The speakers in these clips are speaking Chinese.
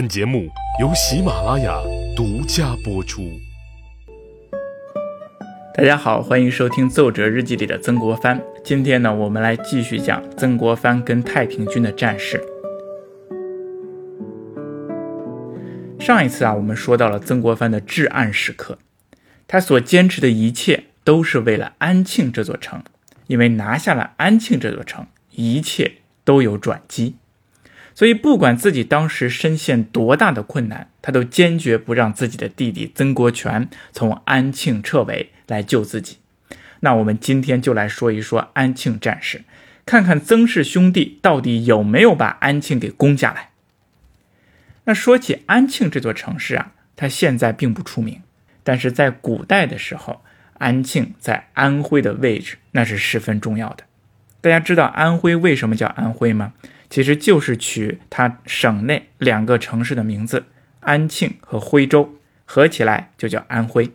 本节目由喜马拉雅独家播出。大家好，欢迎收听《奏折日记》里的曾国藩。今天呢，我们来继续讲曾国藩跟太平军的战事。上一次啊，我们说到了曾国藩的至暗时刻，他所坚持的一切都是为了安庆这座城，因为拿下了安庆这座城，一切都有转机。所以，不管自己当时身陷多大的困难，他都坚决不让自己的弟弟曾国荃从安庆撤围来救自己。那我们今天就来说一说安庆战事，看看曾氏兄弟到底有没有把安庆给攻下来。那说起安庆这座城市啊，它现在并不出名，但是在古代的时候，安庆在安徽的位置那是十分重要的。大家知道安徽为什么叫安徽吗？其实就是取它省内两个城市的名字，安庆和徽州合起来就叫安徽。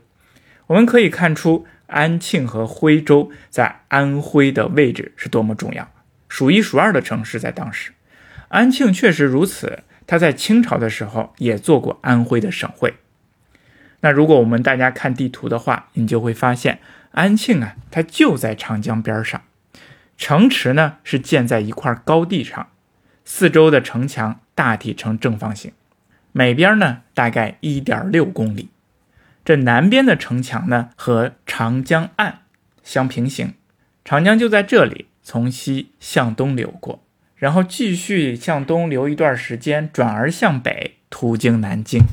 我们可以看出安庆和徽州在安徽的位置是多么重要，数一数二的城市在当时。安庆确实如此，它在清朝的时候也做过安徽的省会。那如果我们大家看地图的话，你就会发现安庆啊，它就在长江边上，城池呢是建在一块高地上。四周的城墙大体呈正方形，每边呢大概一点六公里。这南边的城墙呢和长江岸相平行，长江就在这里从西向东流过，然后继续向东流一段时间，转而向北途经南京。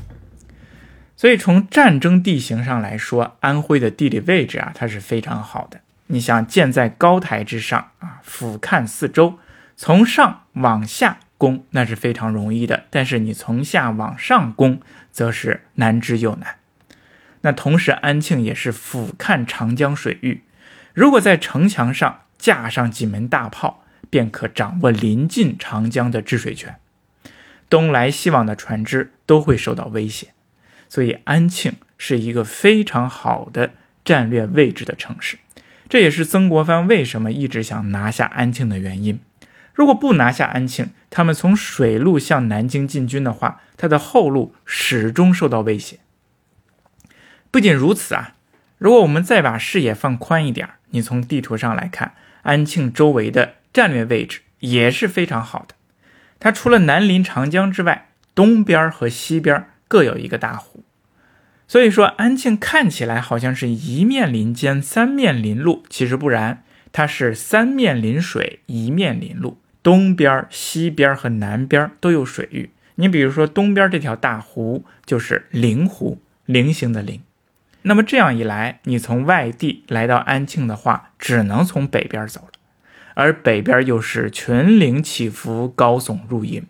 所以从战争地形上来说，安徽的地理位置啊它是非常好的。你想建在高台之上啊，俯瞰四周。从上往下攻那是非常容易的，但是你从下往上攻则是难之又难。那同时安庆也是俯瞰长江水域，如果在城墙上架上几门大炮，便可掌握临近长江的治水权，东来西往的船只都会受到威胁。所以安庆是一个非常好的战略位置的城市，这也是曾国藩为什么一直想拿下安庆的原因。如果不拿下安庆，他们从水路向南京进军的话，他的后路始终受到威胁。不仅如此啊，如果我们再把视野放宽一点，你从地图上来看，安庆周围的战略位置也是非常好的。它除了南临长江之外，东边和西边各有一个大湖，所以说安庆看起来好像是一面临江，三面临路，其实不然，它是三面临水，一面临路。东边、西边和南边都有水域。你比如说，东边这条大湖就是灵湖，菱形的菱。那么这样一来，你从外地来到安庆的话，只能从北边走了。而北边又是群岭起伏，高耸入云，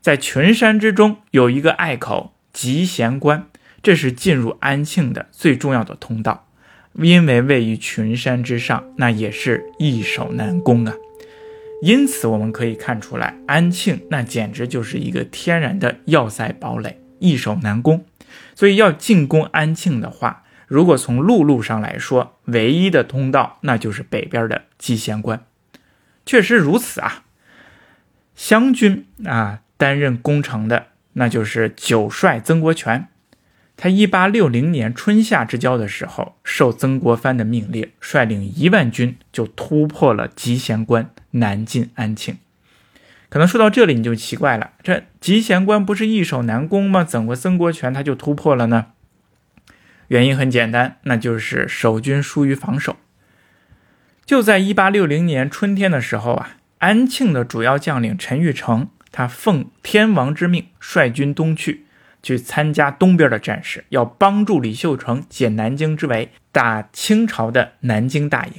在群山之中有一个隘口集贤关，这是进入安庆的最重要的通道。因为位于群山之上，那也是易守难攻啊。因此，我们可以看出来，安庆那简直就是一个天然的要塞堡垒，易守难攻。所以，要进攻安庆的话，如果从陆路上来说，唯一的通道那就是北边的集贤关。确实如此啊。湘军啊，担任攻城的那就是九帅曾国荃。他一八六零年春夏之交的时候，受曾国藩的命令，率领一万军就突破了集贤关，南进安庆。可能说到这里你就奇怪了，这集贤关不是易守难攻吗？怎么曾国荃他就突破了呢？原因很简单，那就是守军疏于防守。就在一八六零年春天的时候啊，安庆的主要将领陈玉成，他奉天王之命，率军东去。去参加东边的战事，要帮助李秀成解南京之围，打清朝的南京大营。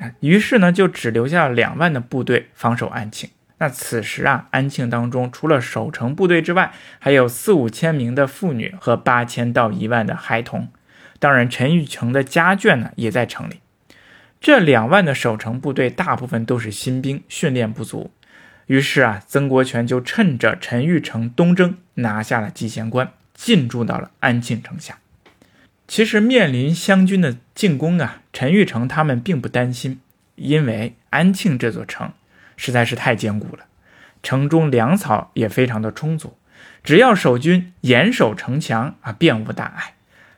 啊，于是呢，就只留下了两万的部队防守安庆。那此时啊，安庆当中除了守城部队之外，还有四五千名的妇女和八千到一万的孩童。当然，陈玉成的家眷呢，也在城里。这两万的守城部队大部分都是新兵，训练不足。于是啊，曾国荃就趁着陈玉成东征，拿下了集贤关，进驻到了安庆城下。其实面临湘军的进攻啊，陈玉成他们并不担心，因为安庆这座城实在是太坚固了，城中粮草也非常的充足，只要守军严守城墙啊，便无大碍。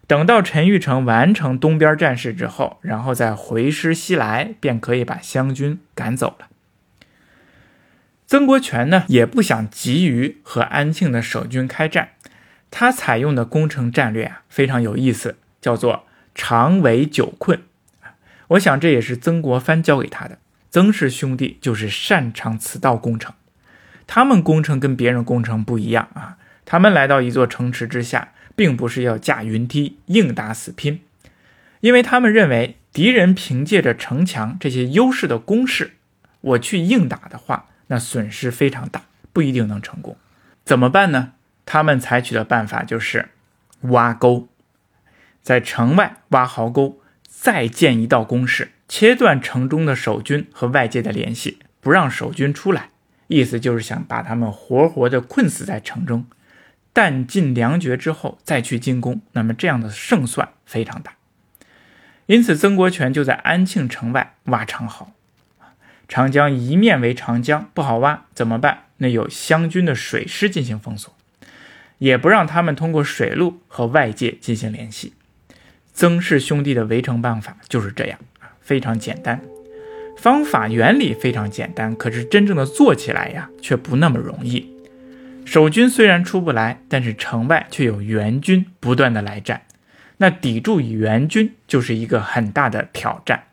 等到陈玉成完成东边战事之后，然后再回师西来，便可以把湘军赶走了。曾国荃呢，也不想急于和安庆的守军开战，他采用的攻城战略啊，非常有意思，叫做长围久困。我想这也是曾国藩教给他的。曾氏兄弟就是擅长此道攻城，他们攻城跟别人攻城不一样啊，他们来到一座城池之下。并不是要架云梯硬打死拼，因为他们认为敌人凭借着城墙这些优势的攻势，我去硬打的话，那损失非常大，不一定能成功。怎么办呢？他们采取的办法就是挖沟，在城外挖壕沟，再建一道工事，切断城中的守军和外界的联系，不让守军出来。意思就是想把他们活活的困死在城中。弹尽粮绝之后再去进攻，那么这样的胜算非常大。因此，曾国荃就在安庆城外挖长壕。长江一面为长江，不好挖，怎么办？那有湘军的水师进行封锁，也不让他们通过水路和外界进行联系。曾氏兄弟的围城办法就是这样非常简单，方法原理非常简单，可是真正的做起来呀，却不那么容易。守军虽然出不来，但是城外却有援军不断的来战，那抵住援军就是一个很大的挑战。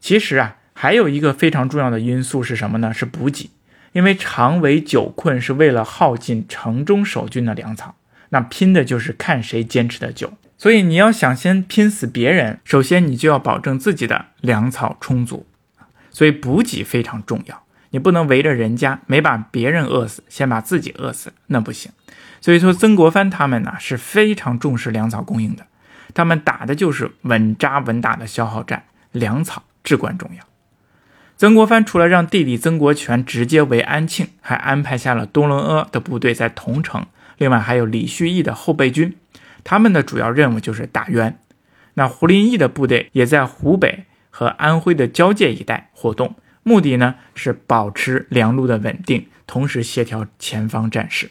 其实啊，还有一个非常重要的因素是什么呢？是补给，因为长围久困是为了耗尽城中守军的粮草，那拼的就是看谁坚持的久。所以你要想先拼死别人，首先你就要保证自己的粮草充足，所以补给非常重要。你不能围着人家，没把别人饿死，先把自己饿死，那不行。所以说，曾国藩他们呢是非常重视粮草供应的，他们打的就是稳扎稳打的消耗战，粮草至关重要。曾国藩除了让弟弟曾国荃直接围安庆，还安排下了东伦阿的部队在桐城，另外还有李旭义的后备军，他们的主要任务就是打援。那胡林翼的部队也在湖北和安徽的交界一带活动。目的呢是保持粮路的稳定，同时协调前方战事。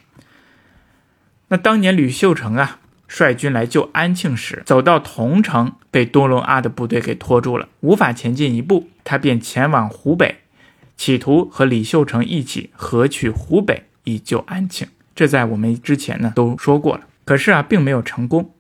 那当年吕秀成啊率军来救安庆时，走到桐城，被多隆阿的部队给拖住了，无法前进一步，他便前往湖北，企图和李秀成一起合取湖北以救安庆。这在我们之前呢都说过了，可是啊并没有成功。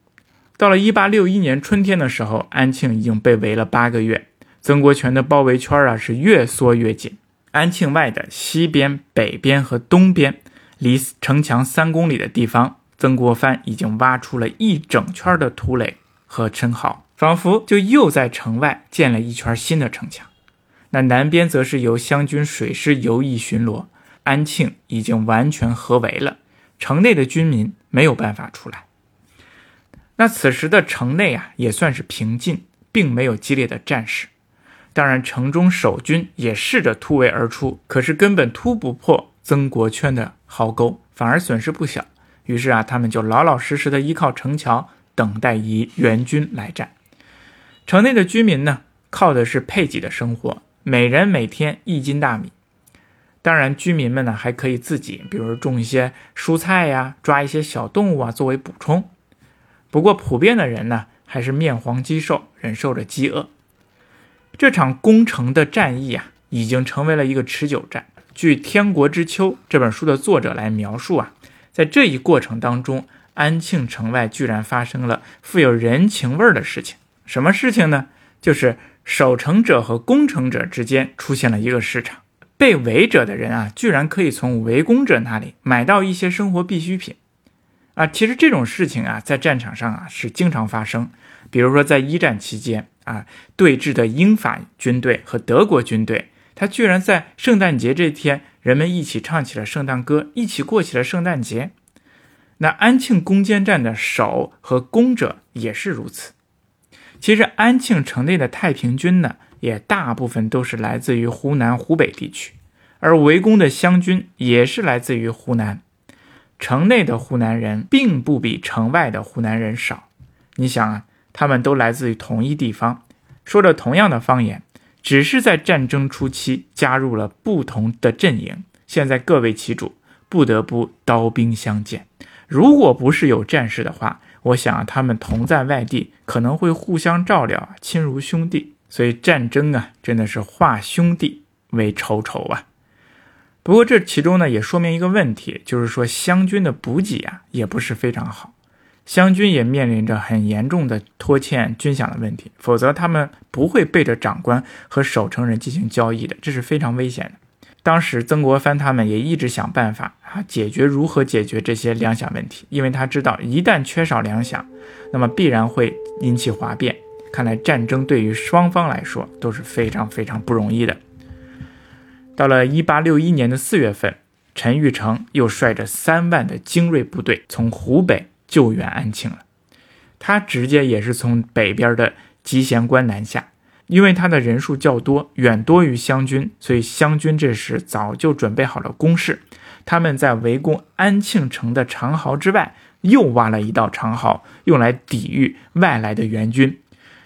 到了一八六一年春天的时候，安庆已经被围了八个月。曾国荃的包围圈啊是越缩越紧，安庆外的西边、北边和东边，离城墙三公里的地方，曾国藩已经挖出了一整圈的土垒和深壕，仿佛就又在城外建了一圈新的城墙。那南边则是由湘军水师游弋巡逻，安庆已经完全合围了，城内的军民没有办法出来。那此时的城内啊也算是平静，并没有激烈的战事。当然，城中守军也试着突围而出，可是根本突不破曾国荃的壕沟，反而损失不小。于是啊，他们就老老实实的依靠城桥，等待以援军来战。城内的居民呢，靠的是配给的生活，每人每天一斤大米。当然，居民们呢还可以自己，比如种一些蔬菜呀，抓一些小动物啊作为补充。不过，普遍的人呢还是面黄肌瘦，忍受着饥饿。这场攻城的战役啊，已经成为了一个持久战。据《天国之秋》这本书的作者来描述啊，在这一过程当中，安庆城外居然发生了富有人情味儿的事情。什么事情呢？就是守城者和攻城者之间出现了一个市场，被围者的人啊，居然可以从围攻者那里买到一些生活必需品。啊，其实这种事情啊，在战场上啊是经常发生。比如说，在一战期间。啊，对峙的英法军队和德国军队，他居然在圣诞节这天，人们一起唱起了圣诞歌，一起过起了圣诞节。那安庆攻坚战的守和攻者也是如此。其实安庆城内的太平军呢，也大部分都是来自于湖南、湖北地区，而围攻的湘军也是来自于湖南。城内的湖南人并不比城外的湖南人少。你想啊。他们都来自于同一地方，说着同样的方言，只是在战争初期加入了不同的阵营，现在各为其主，不得不刀兵相见。如果不是有战事的话，我想，他们同在外地，可能会互相照料，亲如兄弟。所以战争啊，真的是化兄弟为仇仇啊。不过这其中呢，也说明一个问题，就是说湘军的补给啊，也不是非常好。湘军也面临着很严重的拖欠军饷的问题，否则他们不会背着长官和守城人进行交易的，这是非常危险的。当时曾国藩他们也一直想办法啊，解决如何解决这些粮饷问题，因为他知道一旦缺少粮饷，那么必然会引起哗变。看来战争对于双方来说都是非常非常不容易的。到了一八六一年的四月份，陈玉成又率着三万的精锐部队从湖北救援安庆了。他直接也是从北边的集贤关南下。因为他的人数较多，远多于湘军，所以湘军这时早就准备好了工事。他们在围攻安庆城的长壕之外，又挖了一道长壕，用来抵御外来的援军。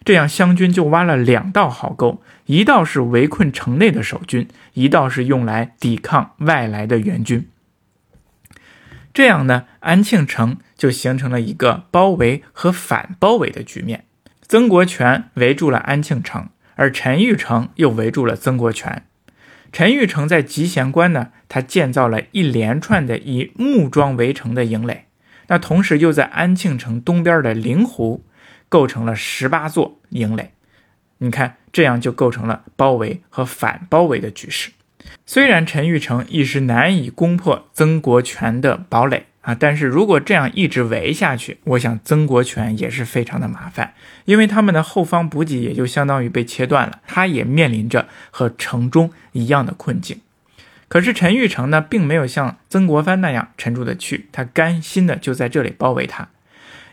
这样，湘军就挖了两道壕沟，一道是围困城内的守军，一道是用来抵抗外来的援军。这样呢，安庆城就形成了一个包围和反包围的局面。曾国荃围住了安庆城，而陈玉成又围住了曾国荃。陈玉成在集贤关呢，他建造了一连串的以木桩围成的营垒，那同时又在安庆城东边的灵湖构成了十八座营垒。你看，这样就构成了包围和反包围的局势。虽然陈玉成一时难以攻破曾国荃的堡垒。啊！但是如果这样一直围下去，我想曾国荃也是非常的麻烦，因为他们的后方补给也就相当于被切断了，他也面临着和城中一样的困境。可是陈玉成呢，并没有像曾国藩那样沉住的去，他甘心的就在这里包围他，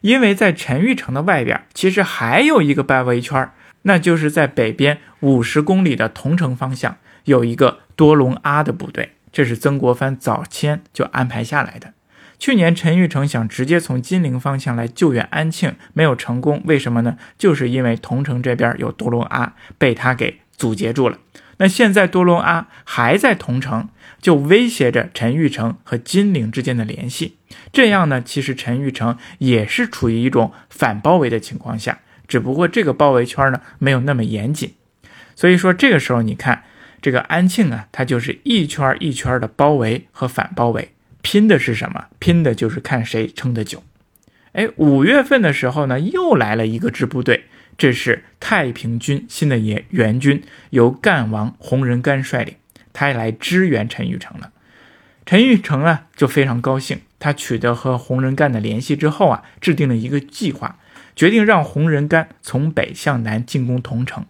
因为在陈玉成的外边，其实还有一个包围圈，那就是在北边五十公里的桐城方向有一个多隆阿的部队，这是曾国藩早先就安排下来的。去年陈玉成想直接从金陵方向来救援安庆，没有成功。为什么呢？就是因为桐城这边有多隆阿，被他给阻截住了。那现在多隆阿还在桐城，就威胁着陈玉成和金陵之间的联系。这样呢，其实陈玉成也是处于一种反包围的情况下，只不过这个包围圈呢没有那么严谨。所以说这个时候，你看这个安庆啊，它就是一圈一圈的包围和反包围。拼的是什么？拼的就是看谁撑得久。哎，五月份的时候呢，又来了一个支部队，这是太平军新的援援军，由干王洪仁玕率领，他也来支援陈玉成了。陈玉成啊，就非常高兴，他取得和洪仁玕的联系之后啊，制定了一个计划，决定让洪仁玕从北向南进攻桐城，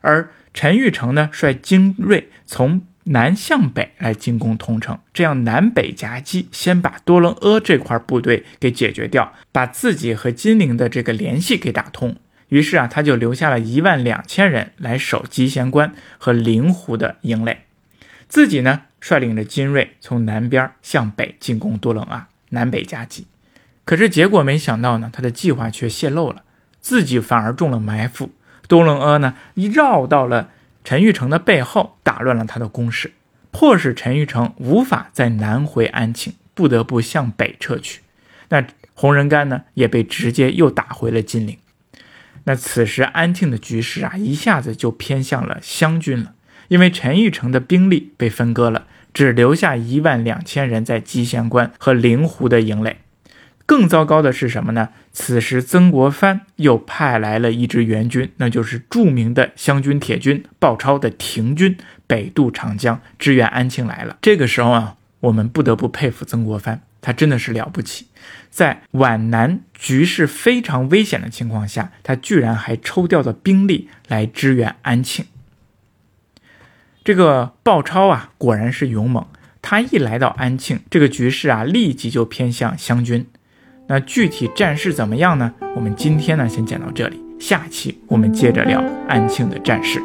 而陈玉成呢，率精锐从。南向北来进攻通城，这样南北夹击，先把多伦阿这块部队给解决掉，把自己和金陵的这个联系给打通。于是啊，他就留下了一万两千人来守集贤关和灵湖的营垒，自己呢率领着精锐从南边向北进攻多伦阿，南北夹击。可是结果没想到呢，他的计划却泄露了，自己反而中了埋伏。多伦阿呢一绕到了。陈玉成的背后打乱了他的攻势，迫使陈玉成无法再南回安庆，不得不向北撤去。那洪仁玕呢，也被直接又打回了金陵。那此时安庆的局势啊，一下子就偏向了湘军了，因为陈玉成的兵力被分割了，只留下一万两千人在集贤关和灵湖的营垒。更糟糕的是什么呢？此时曾国藩又派来了一支援军，那就是著名的湘军铁军鲍超的廷军，北渡长江支援安庆来了。这个时候啊，我们不得不佩服曾国藩，他真的是了不起，在皖南局势非常危险的情况下，他居然还抽调了兵力来支援安庆。这个鲍超啊，果然是勇猛，他一来到安庆，这个局势啊，立即就偏向湘军。那具体战事怎么样呢？我们今天呢先讲到这里，下期我们接着聊安庆的战事。